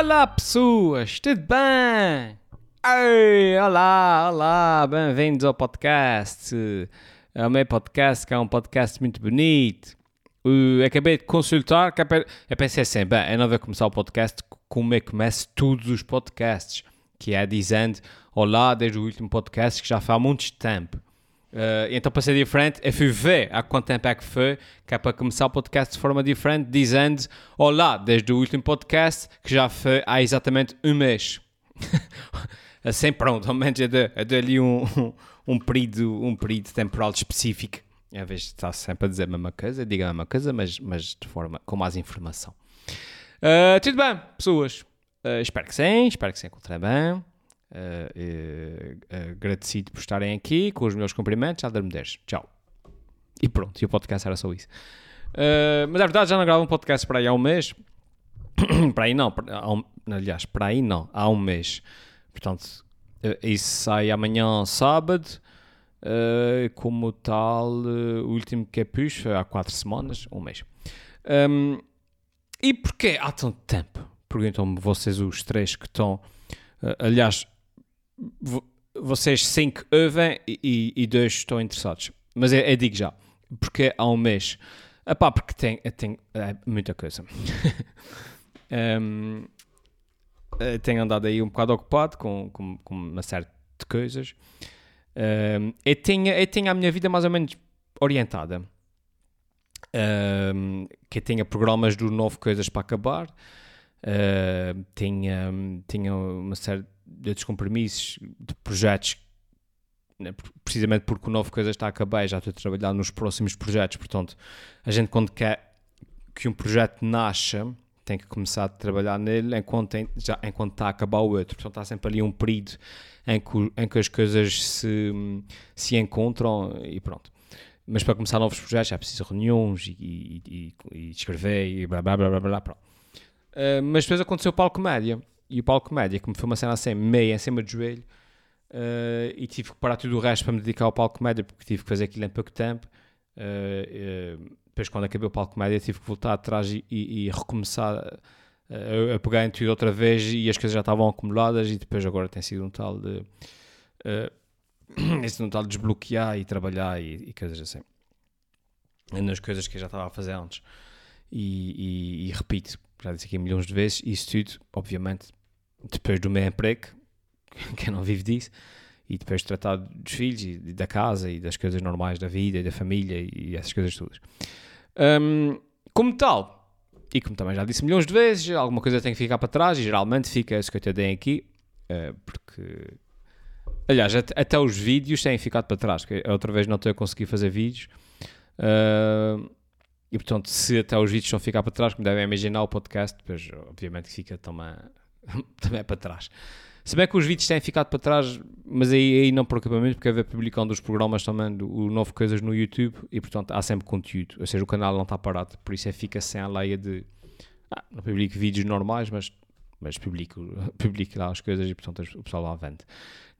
Olá pessoas, tudo bem? Ei, olá, olá, bem-vindos ao podcast. É o meu podcast, que é um podcast muito bonito. Acabei de consultar, que eu pensei assim, bem, eu não vou começar o podcast como eu começo todos os podcasts, que é dizendo olá desde o último podcast que já faz muito tempo. Uh, então, para ser diferente, fui ver há quanto tempo é que foi, que é para começar o podcast de forma diferente, dizendo Olá, desde o último podcast, que já foi há exatamente um mês. assim, pronto, ao menos eu dou, ali um, um, um, período, um período temporal específico. Em vez de estar sempre a dizer a mesma coisa, diga a mesma coisa, mas, mas de forma com mais informação. Uh, tudo bem, pessoas? Uh, espero que sim, espero que se encontrem bem. Uh, uh, agradecido por estarem aqui, com os meus cumprimentos, já me 10. Tchau. E pronto, e o podcast era só isso. Uh, mas é verdade, já não gravo um podcast para aí há um mês. para aí não, para, um, aliás, para aí não, há um mês. Portanto, isso sai amanhã, sábado. como tal, o último que é foi há quatro semanas, um mês. Um, e porquê há tanto tempo? Perguntam-me vocês os três que estão. aliás, vocês cinco ouvem e, e, dois estão interessados. Mas eu, eu, digo já, porque há um mês. Epá, porque tem, tem é, muita coisa. um, tenho andado aí um bocado ocupado com, com, com uma série de coisas. Um, eu, tinha, eu tinha a minha vida mais ou menos orientada. Um, que eu tinha programas do novo Coisas para Acabar. Uh, tinha uma série de descompromissos de projetos, né, precisamente porque o Novo Coisa está a acabar já estou a trabalhar nos próximos projetos. Portanto, a gente, quando quer que um projeto nasça, tem que começar a trabalhar nele enquanto, tem, já, enquanto está a acabar o outro. Portanto, está sempre ali um período em que, em que as coisas se, se encontram e pronto. Mas para começar novos projetos é preciso reuniões e, e, e, e escrever e blá blá blá blá blá. blá. Uh, mas depois aconteceu o palco média e o palco média, que me foi uma cena assim, meia em cima do joelho, uh, e tive que parar tudo o resto para me dedicar ao palco média, porque tive que fazer aquilo em pouco tempo. Uh, depois, quando acabei o palco média, tive que voltar atrás e, e, e recomeçar a, a, pegar em tudo outra vez, e as coisas já estavam acumuladas, e depois agora tem sido um tal de. esse um tal de desbloquear e trabalhar e, e coisas assim. Nas coisas que eu já estava a fazer antes. E, e, repito, já disse aqui milhões de vezes, isso tudo, obviamente, depois do meu emprego, que eu não vivo disso, e depois de tratar dos filhos e da casa e das coisas normais da vida e da família e essas coisas todas. Um, como tal, e como também já disse milhões de vezes, alguma coisa tem que ficar para trás e geralmente fica isso que eu te dei aqui, uh, porque. Aliás, até, até, os vídeos têm ficado para trás, que outra vez não estou a conseguir fazer vídeos. Uh, e portanto, se até os vídeos vão ficar para trás, como devem imaginar, o podcast, depois obviamente fica também também é para trás. Se bem que os vídeos têm ficado para trás, mas aí, aí não por acabamento, porque haver publicando os programas também, do, o novo Coisas no YouTube, e portanto há sempre conteúdo, ou seja, o canal não está parado, por isso é fica sem a leia de. Ah, não publico vídeos normais, mas, mas publico, publico lá as coisas e portanto o pessoal lá vende.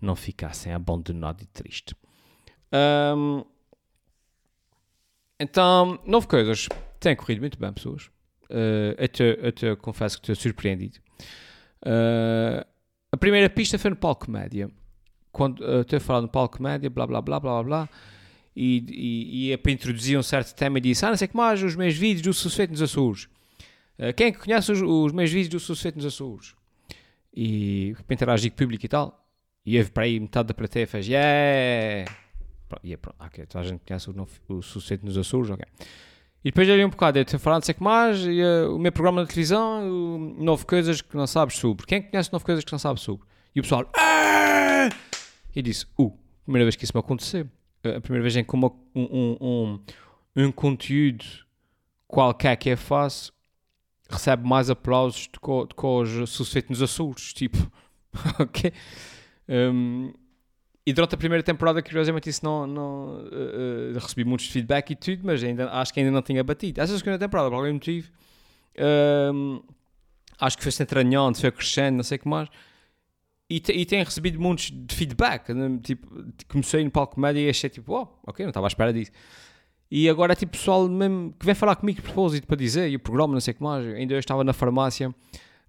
Não fica sem abandonado e triste. Um, então, novo Coisas tem corrido muito bem, pessoas. Uh, eu te confesso que estou surpreendido. Uh, a primeira pista foi no palco média. Quando uh, estou a falar no palco média, blá blá blá blá blá, e, e, e é para introduzir um certo tema e disse: Ah, não sei que mais, os meus vídeos do Susfeito nos Açores. Uh, quem é que conhece os, os meus vídeos do Susfeito nos Açores? E para interagir com o público e tal. E houve para aí metade da plateia fez: Yeah! E é pronto, ok, toda a gente conhece o, o nos Açores, ok. E depois ali um bocado, eu tenho falado sei que mais, e, uh, o meu programa de televisão, o Novo Coisas que não sabes sobre. Quem conhece Novo Coisas que não sabes sobre? E o pessoal, Aaah! e disse, uh, primeira vez que isso me aconteceu. Uh, a primeira vez em que uma, um, um, um, um, conteúdo qualquer que eu faço recebe mais aplausos do que, que os suceitos nos Açores, tipo, ok? Um, e durante a primeira temporada, curiosamente, isso não, não uh, recebi muitos feedback e tudo, mas ainda, acho que ainda não tinha batido. Essa segunda temporada, por algum motivo, uh, acho que foi se entranhando, foi crescendo, não sei o que mais. E, te, e tenho recebido muitos de feedback. Né? Tipo, comecei no palco média e achei tipo, oh, ok, não estava à espera disso. E agora é tipo pessoal mesmo que vem falar comigo de propósito para dizer, e o programa, não sei o que mais. Ainda eu estava na farmácia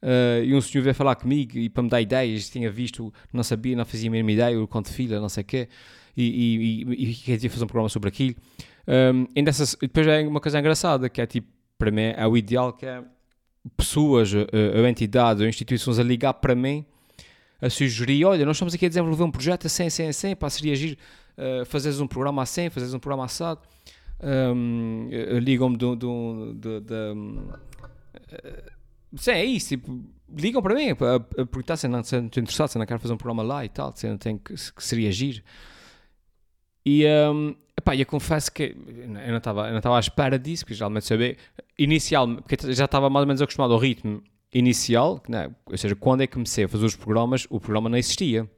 Uh, e um senhor veio falar comigo e para me dar ideias, tinha visto, não sabia, não fazia a mesma ideia, o conto de fila, não sei o quê, e, e, e, e queria fazer um programa sobre aquilo. Um, e dessas, depois é uma coisa engraçada, que é tipo, para mim, é o ideal que é pessoas, ou entidades, ou instituições a ligar para mim, a sugerir, olha, nós estamos aqui a desenvolver um projeto assim, assim, assim, para seria agir, uh, fazeres um programa assim, fazeres um programa assado. Um, ligam-me do, do, do, do, Sim, é isso. Tipo, ligam para mim a, a, a perguntar se não estou interessado, se não quero fazer um programa lá e tal, se não tem que, que seria agir. E, um, epá, eu confesso que eu não estava à espera disso, porque geralmente saber inicial, porque já estava mais ou menos acostumado ao ritmo inicial, né? ou seja, quando é que comecei a fazer os programas, o programa não existia.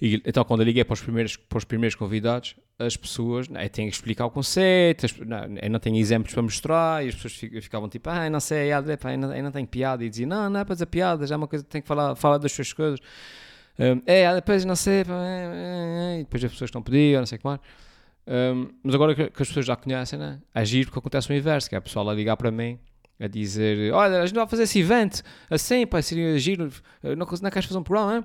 E, então, quando eu liguei para os primeiros, para os primeiros convidados, as pessoas né, têm que explicar o conceito, as, não, eu não tenho exemplos para mostrar, e as pessoas ficavam tipo, ah, não sei, ah, eu não, eu não tenho piada, e diziam, não, não é para dizer piada, já é uma coisa tem que falar, falar das suas coisas. Um, é, depois não sei, é, é, é, depois as pessoas estão pedindo, não sei o que mais. Um, mas agora que, que, as pessoas já conhecem, né, agir porque acontece o inverso, que é a pessoa a ligar para mim a dizer, olha, a gente vai fazer esse evento assim, pá, seria giro, não, não queres fazer um programa, hein?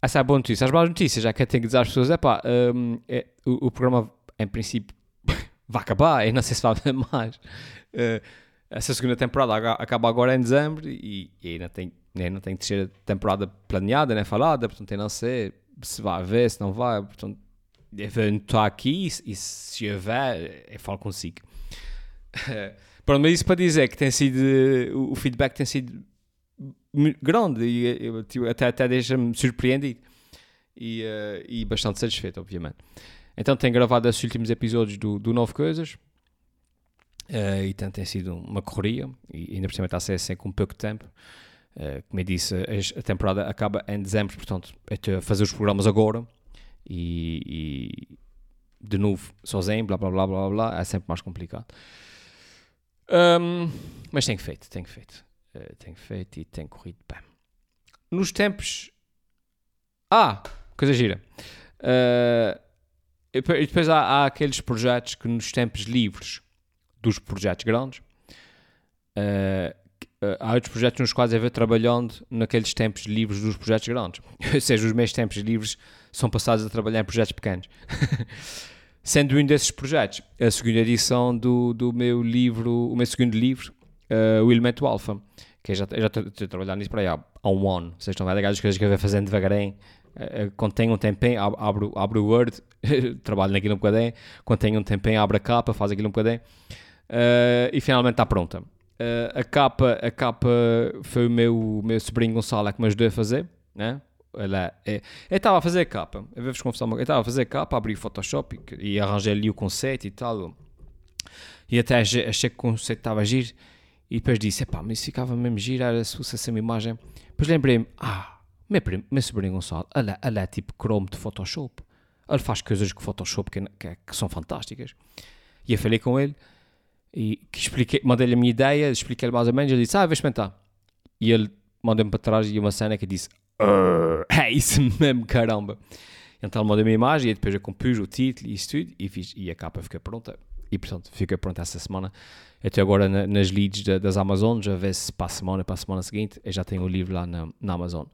Essa é a boa notícia. As más notícias, já que eu tenho que dizer às pessoas, epá, um, é, o, o, programa, em princípio, vai acabar, eu não sei se vai haver mais. Uh, essa segunda temporada acaba agora em dezembro e, e ainda tem, ainda tem terceira temporada planeada, né, falada, portanto eu não sei se vai haver, se não vai, portanto eu aqui e, se houver, eu falo consigo. Pronto, mas isso para dizer que tem sido, o feedback tem sido grande e eu, tipo, até, até deixa-me surpreendido e, uh, e bastante satisfeito, obviamente. Então tenho gravado esses últimos episódios do, do Novo Coisas uh, e tanto tem sido uma correria e ainda por cima está a ser assim com pouco tempo. Uh, como eu disse, a, temporada acaba em dezembro, portanto, a fazer os programas agora e, e de novo sozinho, blá blá blá blá blá, é sempre mais complicado. Um, mas tenho feito, tenho feito. Uh, tenho feito e tem corrido bem. Nos tempos. Ah! Coisa gira. Uh, e depois há, há, aqueles projetos que nos tempos livres dos projetos grandes. Uh, há outros projetos nos quais eu vou trabalhando naqueles tempos livres dos projetos grandes. Ou seja, os meus tempos livres são passados a trabalhar em projetos pequenos. Sendo um desses projetos a segunda edição do, do meu livro, o meu segundo livro, uh, o Elemento Alpha, que eu já estou a trabalhar nisso para aí há, há um ano. Vocês estão a ver as coisas que eu vou fazendo devagarinho. Uh, quando tenho um tempinho, abro, abro o Word, trabalho naquilo um bocadinho. Quando tenho um tempinho, abro a capa, faço aquilo um bocadinho. Uh, e finalmente está pronta. Uh, a, capa, a capa foi o meu, meu sobrinho Gonçalo que me ajudou a fazer, né? Ela, é, eu estava a fazer a capa, eu vou-vos confessar uma Eu estava a fazer a capa, abri o Photoshop e, e arranjei ali o conceito e tal. E até achei que o conceito estava a agir. E depois disse: pá, mas ficava mesmo era se fosse essa imagem. Depois lembrei-me: ah, meu, primo, meu sobrinho Gonçalo, ele, ele é tipo Chrome de Photoshop. Ele faz coisas com Photoshop que, que, que são fantásticas. E eu falei com ele e expliquei, mandei-lhe a minha ideia, expliquei-lhe mais ou menos. Ele disse: ah, vou experimentar. E ele mandou-me para trás e uma cena que disse: é isso mesmo, caramba. Então ele mandou-me a imagem e depois eu compus o título e isso tudo e, fiz, e a capa fica pronta. E portanto, fica pronta essa semana. Até agora na, nas leads da, das Amazon, já vê se para a semana, para a semana seguinte, eu já tenho o livro lá na, na Amazon.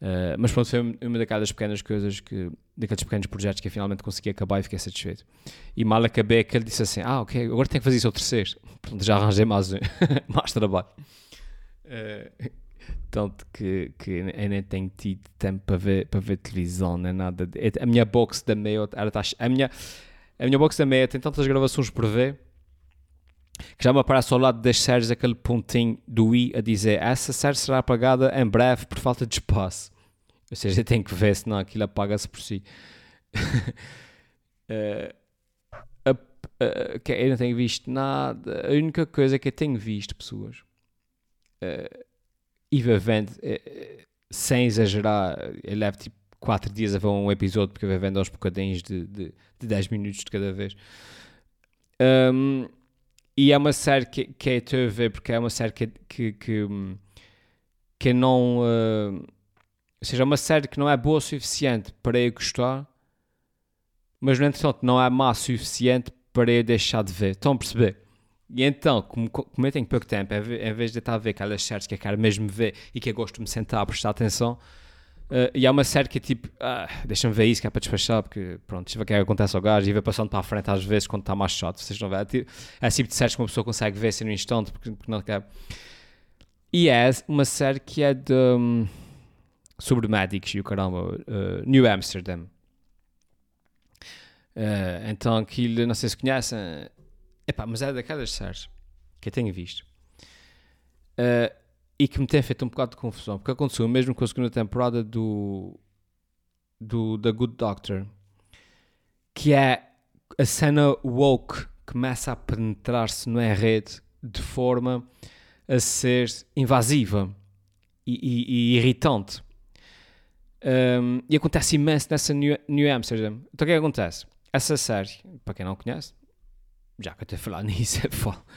Uh, mas pronto, foi uma daquelas pequenas coisas que, daqueles pequenos projetos que eu finalmente consegui acabar e fiquei satisfeito. E mal acabei que ele disse assim: Ah, ok, agora tenho que fazer isso ao terceiro. Pronto, já arranjei mais, mais trabalho. Uh, tanto que, que eu nem tenho tido tempo para ver, para ver televisão, nem nada. A minha box da meia, a minha, a minha box da meia tem tantas gravações por ver que já me aparece ao lado das séries aquele pontinho do i a dizer essa série será apagada em breve por falta de espaço. Ou seja, tem que ver, senão aquilo apaga-se por si. uh, a, que eu não tenho visto nada. A única coisa que eu tenho visto, pessoas, uh, e vendo, uh, sem exagerar, eu levo tipo 4 dias a ver um episódio porque eu vendo aos bocadinhos de, de, de 10 minutos de cada vez. Um, e é uma série que, que é ver porque é uma série que, que, que, que não. Uh, ou seja, é uma série que não é boa o suficiente para eu gostar, mas no entretanto não é má o suficiente para eu deixar de ver. Estão a perceber? E então, como, como eu tenho pouco tempo, em vez de estar a ver aquelas séries que eu quero mesmo ver e que eu gosto de me sentar a prestar atenção, Uh, e há uma série que é tipo, ah, deixa-me ver isso que é para despachar, porque pronto, isto é o que acontece ao gajo e vai passando para a frente às vezes quando está mais chato. Vocês não veem. É, tipo, é tipo de séries que uma pessoa consegue ver assim no instante porque, porque não quer. E é uma série que é de. Um, sobre médicos e o caramba, uh, New Amsterdam. Uh, então aquilo, não sei se conhecem, epá, mas é daquelas séries que eu tenho visto. Uh, e que me tem feito um bocado de confusão, porque aconteceu mesmo com a segunda temporada do, do The Good Doctor, que é a cena woke começa a penetrar-se na rede de forma a ser invasiva e, e, e irritante. Um, e acontece imenso nessa New, New Amsterdam. Então o que é que acontece? Essa série, para quem não conhece, já que eu estou a falar nisso, é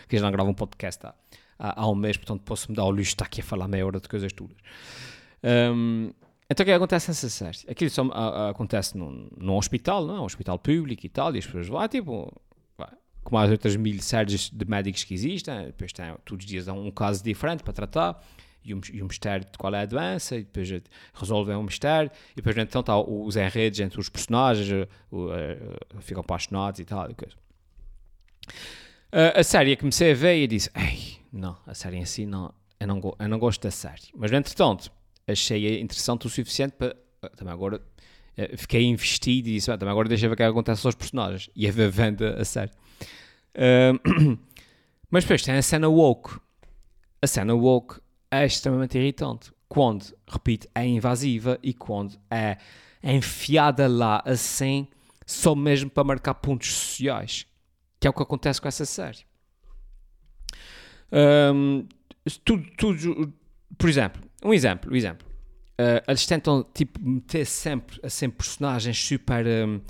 que eles não gravam um podcast há, há, há um mês, portanto posso-me dar o luxo de estar aqui a falar meia hora de coisas todas. Um, então o que é acontece nessa série? Aquilo só a, a, acontece num, num hospital, não é? Um hospital público e tal, e as pessoas vão, tipo, como as outras mil séries de médicos que existem, depois tem, todos os dias há um caso diferente para tratar, e um, e mistério de qual é a doença, e depois resolvem um mistério, e depois então está os enredos entre os personagens, uh, uh, ficam apaixonados e tal, e coisa. Uh, a série comecei a ver e disse, ei, não, a série em si não, eu não, eu não gosto da série. Mas, entretanto, achei interessante o suficiente para, também agora, fiquei investido e disse, também agora deixa ver o que acontece aos personagens, e a venda a série. mas depois tem a cena woke. A cena woke é extremamente irritante. Quando, repito, é invasiva e quando é enfiada lá assim, só mesmo para marcar pontos sociais. Que é o que acontece com essa série. Um, tudo, tudo, por exemplo, um exemplo, um exemplo. Uh, eles tentam tipo, meter sempre assim, personagens super. Um,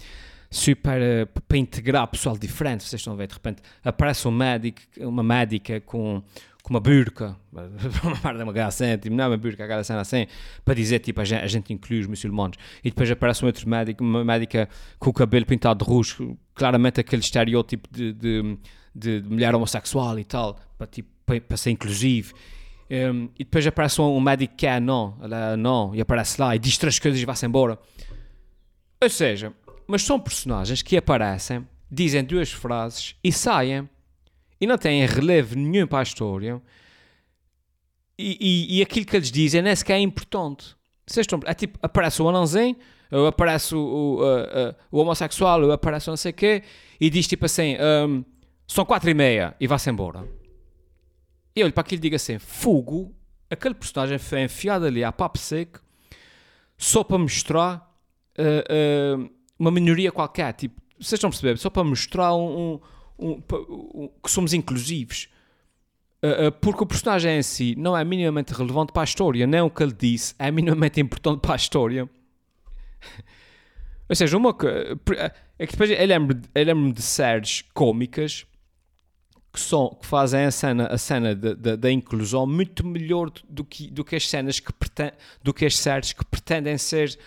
super uh, para integrar pessoal diferente. Vocês estão a ver, de repente aparece um médico, uma médica com com uma burca, uma merda, uma assim, tipo, não é uma burca, aquela cena assim, para dizer, tipo, a gente, a gente inclui os muçulmanos. E depois aparece um outro médico, uma médica com o cabelo pintado de roxo, claramente aquele estereótipo de, de, de, de mulher homossexual e tal, para, tipo, para, para ser inclusivo. Um, e depois aparece um, um, médico que é não, ela é não, e aparece lá e diz três coisas e vai-se embora. Ou seja, mas são personagens que aparecem, dizem duas frases e saem e não têm relevo nenhum para a história. E, e, e aquilo que eles dizem nem sequer é importante. Vocês estão, é tipo, aparece o anãozinho, ou aparece o, o, o homossexual, ou aparece não sei o quê, e diz tipo assim: um, são quatro e meia, e vai-se embora. Eu olho para aquilo e digo assim: fogo, aquele personagem foi enfiado ali a papo seco, só para mostrar uh, uh, uma minoria qualquer. Tipo, vocês estão a perceber? Só para mostrar um, um um, um, que somos inclusivos. Uh, porque o personagem em si não é minimamente relevante para a história, nem o que ele disse é minimamente importante para a história. Ou seja, uma é que depois eu lembro, eu lembro de séries cómicas que, são, que fazem a cena, a cena da inclusão muito melhor do que, do que as cenas que pretendem, do que as séries que pretendem ser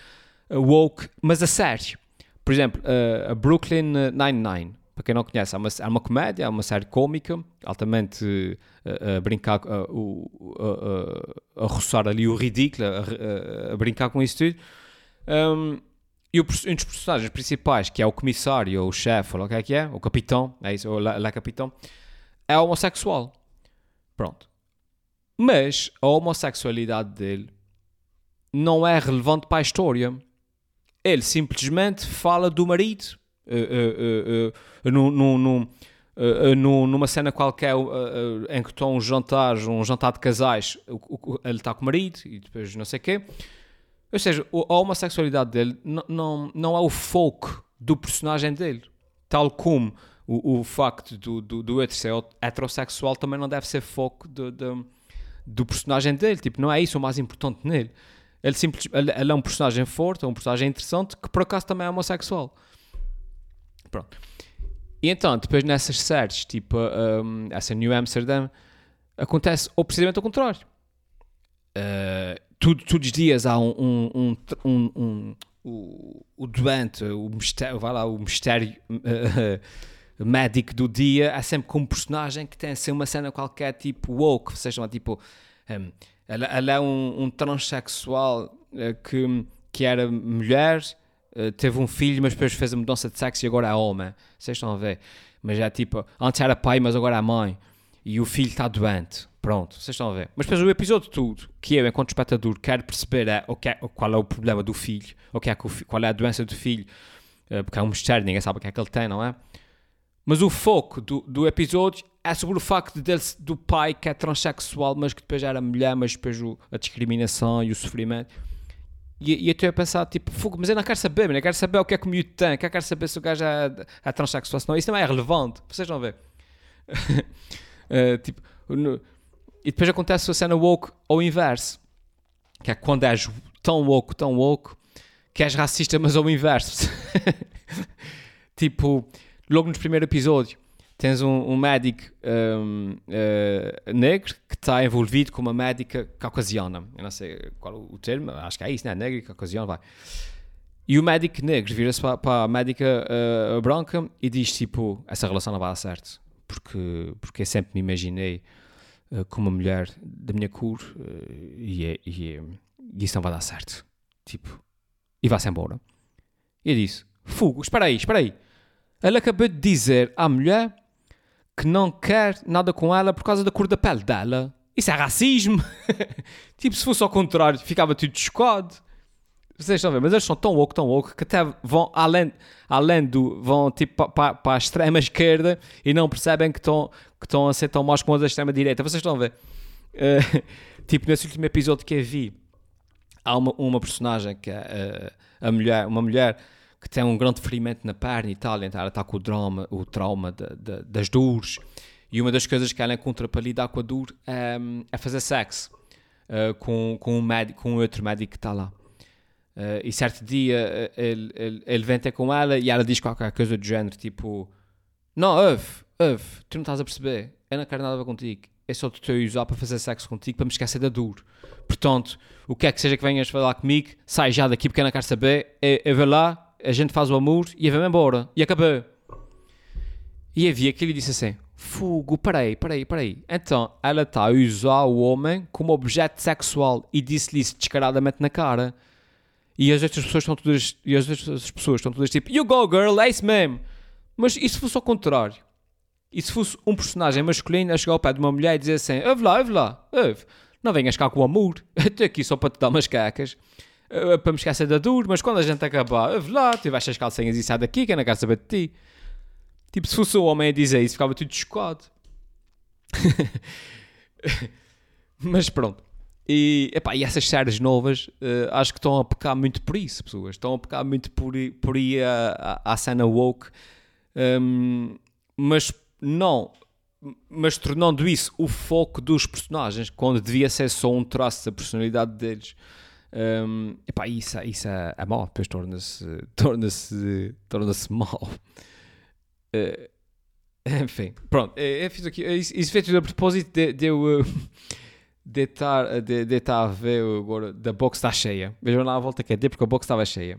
woke, mas a sério. Por exemplo, uh, a Brooklyn Nine-Nine para quem não conhece, é uma, é uma comédia, é uma série cómica, altamente uh, a brincar, uh, a roçar ali o ridículo, a, a brincar com isso tudo. Um, e o, um dos personagens principais, que é o comissário, ou o chefe, ou o que é que é, o capitão, é isso, ou capitão, é homossexual. Pronto. Mas a homossexualidade dele não é relevante para a história. Ele simplesmente fala do marido uh, uh, numa cena qualquer em que estão um jantar, um jantar de casais, ele está com o marido e depois não sei o quê. Ou seja, a homossexualidade dele não, não é o foco do personagem dele. Tal como o, o facto do, do, do heterossexual também não deve ser foco do, personagem dele. Tipo, não é isso o mais importante nele. Ele, simples, ele, ele é um personagem forte, é um personagem interessante que por acaso também é homossexual. Pronto. E então, depois nessas séries, tipo um, essa New Amsterdam, acontece o precisamente ao contrário. Uh, tudo, todos os dias há um, um, um, um, um o, o doente, o mistério, vai lá, o mistério uh, médico do dia é sempre com um personagem que tem assim uma cena qualquer tipo woke, ou seja, tipo, um, ela, é um, um transexual uh, que, que era mulher, uh, teve um filho, mas depois fez a mudança de sexo e agora é homem. Vocês estão a ver? Mas é tipo, antes era pai, mas agora é mãe. E o filho está doente. Pronto, vocês estão a ver. Mas depois o episódio todo, que eu, enquanto espectador, quero perceber que é, qual é o problema do filho, o que é, qual é a doença do filho, porque é um mistério, ninguém sabe o que é que ele tem, não é? Mas o foco do, do episódio é sobre o facto dele, do pai que é transexual, mas que depois era mulher, mas depois o, a discriminação e o sofrimento. E, e eu estou a pensar, tipo, fogo, mas eu não quero saber, eu quero saber o que é que o miúdo tem, eu quero saber se o gajo é, é transexual, senão isso não é relevante. Vocês vão ver. uh, tipo, no, e depois acontece a cena woke ao inverso, que é quando és tão woke, tão woke, que és racista, mas ao inverso. tipo, logo no primeiro episódio, tens um, um médico um, uh, eh, negro que está envolvido com uma médica caucasiana. Eu não sei qual o termo, acho que é isso, né? Negro e caucasiano, vai. E o médico negro vira-se para, para, a médica uh, branca e diz tipo: essa relação não vai dar certo, porque, porque eu sempre me imaginei uh, com uma mulher da minha cor e, é, e, é, e, isso não vai dar certo. Tipo, e vai-se embora. E eu disse: Fugo, espera aí, espera aí. Ela acabou de dizer à mulher que não quer nada com ela por causa da cor da pele dela. Isso é racismo. tipo, se fosse ao contrário, ficava tudo chocado. Vocês estão a ver, mas eles são tão woke, tão woke, que até vão além, além do. vão tipo para, a extrema esquerda e não percebem que estão, que estão a ser tão maus como da extrema direita. Vocês estão a ver? Uh, tipo, nesse último episódio que eu vi, há uma, uma personagem que é uh, a mulher, uma mulher que tem um grande ferimento na perna e tal, então ela está com o trauma, o trauma de, de, das dores. E uma das coisas que ela encontra para lidar com a dor é, é fazer sexo uh, com, com, um médico, com outro médico que está lá. Uh, e certo dia uh, ele, ele, ele vem ter com ela e ela diz qualquer coisa do género, tipo: Não, ouve, ouve, tu não estás a perceber, eu não quero nada contigo, eu só te a usar para fazer sexo contigo para me esquecer da dor. Portanto, o que é que seja que venhas falar comigo, sai já daqui porque eu não quero saber, eu, eu vou lá, a gente faz o amor e vamos embora. E acabou. E havia que ele disse assim: Fogo, peraí, peraí, peraí. Então ela está a usar o homem como objeto sexual e disse-lhe isso descaradamente na cara. E as outras pessoas estão todas, e as outras pessoas estão todas tipo: You go, girl, é isso mesmo. Mas e se fosse ao contrário? E se fosse um personagem masculino a chegar ao pé de uma mulher e dizer assim: Ouve lá, ouve lá, ouve, não venhas cá com o amor, estou aqui só para te dar umas cacas. Eh, para me esquecer da dor, mas quando a gente acabar, eu lá, tiveste as calcinhas e sai daqui, que eu não quero saber de ti. Tipo, se fosse o homem a dizer isso, ficava tudo chocado. mas pronto. E, epá, e essas séries novas uh, acho que estão a pecar muito por isso, pessoas. Estão a pecar muito por, por ir à, cena woke. Um, mas não. Mas tornando isso o foco dos personagens, quando devia ser só um traço da personalidade deles. Um, epá, isso, isso é, é mau, depois torna-se torna-se torna-se mau. Uh, enfim, pronto, eu, eu fiz aqui, isso, isso feito a propósito de, de eu de estar, de, de a ver agora, da box está cheia. Vejam lá a volta que é porque a box estava cheia.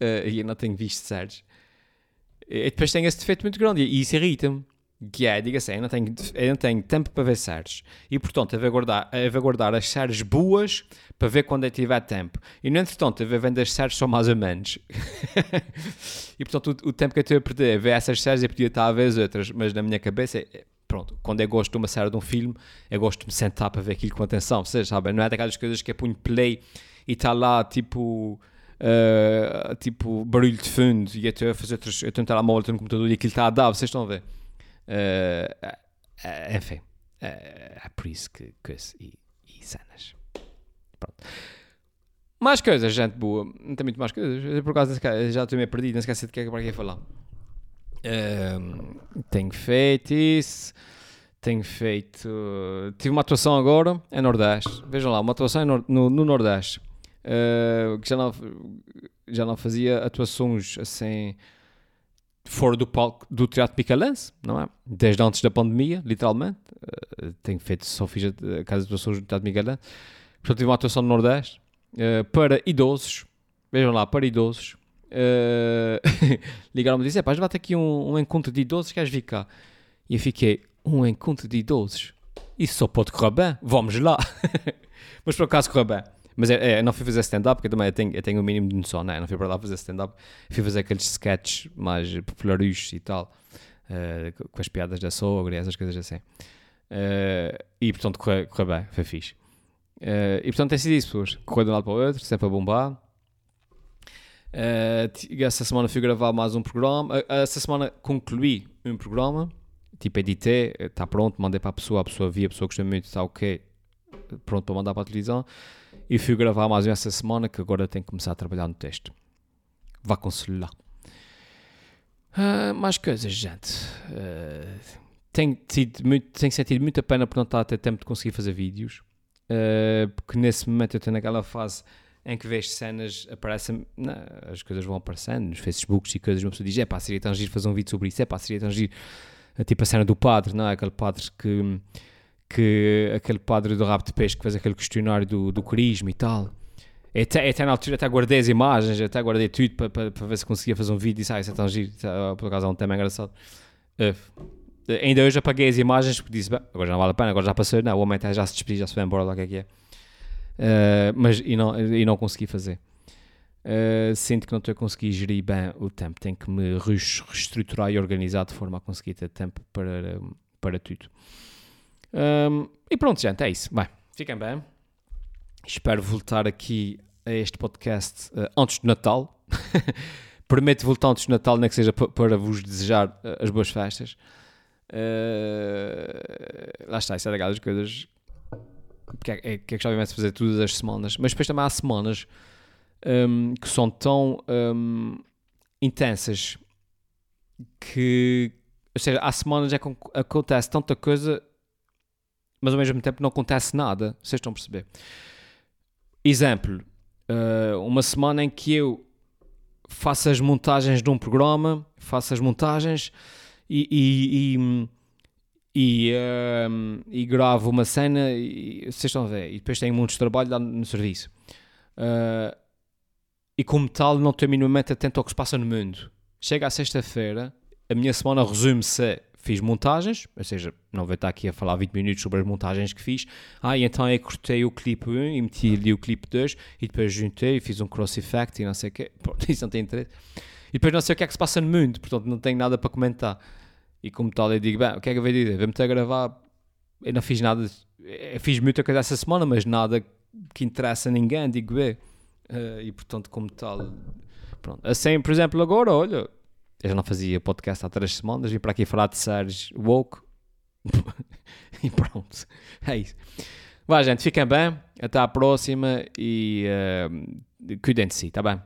Uh, e eu não tenho visto séries. E depois tem esse defeito muito grande e isso irrita-me que é, diga assim, eu não tenho, não tenho tempo para ver séries. E, portanto, eu guardar, eu guardar as séries boas para ver quando eu tiver tempo. E, no entretanto, eu vendo as séries só mais ou menos. e, portanto, o, o, tempo que eu estou a perder a ver essas séries, eu podia estar a ver as outras. Mas, na minha cabeça, é, pronto, quando eu gosto de uma série, de um filme, eu gosto de me sentar para ver aquilo com atenção. Vocês sabem, não é daquelas coisas que eu ponho play e está lá, tipo... Uh, tipo barulho de fundo e eu estou a fazer outras, eu estou a uma volta no computador e aquilo está a dar, vocês estão a ver Uh, enfim, é por isso que. que e, e cenas. Pronto. Mais coisas, gente boa. Não tem muito mais coisas. Por causa já estou meio perdido, não esqueci de que é que aqui falar. Um, tenho feito isso. Tenho feito. Tive uma atuação agora em Nordeste. Vejam lá, uma atuação no, no, no Nordeste. Uh, que já não, já não fazia atuações assim fora do palco do Teatro Picalense, não é? Desde antes da pandemia, literalmente. Uh, tenho feito, só fiz a, a casa de atuações do Teatro Picalense. Portanto, tive uma atuação no Nordeste uh, para idosos. Vejam lá, para idosos. uh, ligaram-me e disseram: pá, vai ter aqui um, um, encontro de idosos, queres vir cá? E eu fiquei: um encontro de idosos? Isso só pode correr bem, vamos lá. Mas por acaso correu bem. Mas é, é, não fui fazer stand-up, porque eu também tenho, eu tenho o um mínimo de noção, né? não fui para lá fazer stand-up. Fui fazer aqueles sketches mais populares e tal, uh, com as piadas da sogra e essas coisas assim. Uh, e portanto correu, correu bem, foi fixe. Uh, e portanto tem sido isso, pessoas. Correu de um lado para o outro, sempre a bombar. Essa semana fui gravar mais um programa. Essa semana concluí um programa. Tipo, editei, está pronto, mandei para a pessoa, a pessoa via, a pessoa gostou muito, está ok, pronto para mandar para a televisão. E fui gravar mais um essa semana, que agora tenho que começar a trabalhar no texto. Vá com o celular. mais coisas, gente. tenho, tido muito, tenho sentido muita pena por não estar a ter tempo de conseguir fazer vídeos. Uh, porque nesse momento eu estou naquela fase em que vejo cenas, aparecem, não, as coisas vão aparecendo nos Facebooks e coisas, uma pessoa diz, é pá, seria tão giro fazer um vídeo sobre isso, é pá, seria tão giro, eh, tipo a cena do padre, não é? Aquele padre que, que aquele padre do rabo de peixe que fez aquele questionário do, do carisma e tal. Até, até na altura até guardei as imagens, até guardei tudo para, para, para ver se conseguia fazer um vídeo e disse, ah, isso é tão giro, é, por acaso é um tema engraçado. Uh, Ainda hoje apaguei as imagens porque disse, agora já não vale a pena, agora já passou, não, o homem até já se despediu, já se foi embora o que é que é. Uh, mas e não, e não consegui fazer. Uh, sinto que não estou a conseguir gerir bem o tempo, tenho que me reestruturar e organizar de forma a conseguir ter tempo para, para tudo. Um, e pronto, gente, é isso. Bem, fiquem bem. Espero voltar aqui a este podcast uh, antes de Natal. Prometo voltar antes de Natal, nem que seja para vos desejar as boas festas. Uh, lá está, isso é legal as coisas que é, é, que é já imenso fazer todas as semanas, mas depois também há semanas um, que são tão um, intensas que, ou seja, há semanas é que acontece tanta coisa, mas ao mesmo tempo não acontece nada. Vocês estão a perceber? Exemplo, uh, uma semana em que eu faço as montagens de um programa, faço as montagens e, e, e, e, um, e gravo uma cena e vocês estão a ver, e depois tenho muitos trabalho lá no serviço. Uh, e como tal, não estou minimamente atento ao que se passa no mundo. Chega à sexta-feira, a minha semana resume-se fiz montagens, ou seja, não vou estar aqui a falar 20 minutos sobre as montagens que fiz. Ah, e então eu cortei o clipe 1 e meti ali o clipe 2 e depois juntei e fiz um cross effect e não sei o quê. Pronto, isso não tem interesse. E depois não sei o que é que se passa no mundo, portanto não tenho nada para comentar. E como tal, eu digo, bem, o que é que eu vou dizer? Vou-me a gravar. Eu não fiz nada, eu fiz muita coisa essa semana, mas nada que interessa a ninguém, digo eu. Uh, e portanto, como tal, pronto. Assim, por exemplo, agora, olha, eu já não fazia podcast há três semanas, vim para aqui falar de séries woke. e pronto, é isso. Vai, gente, fiquem bem. Até à próxima e uh, cuidem de si, tá bem?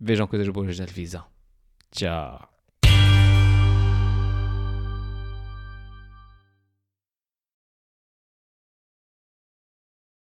Vejam coisas boas na televisão. Tchau.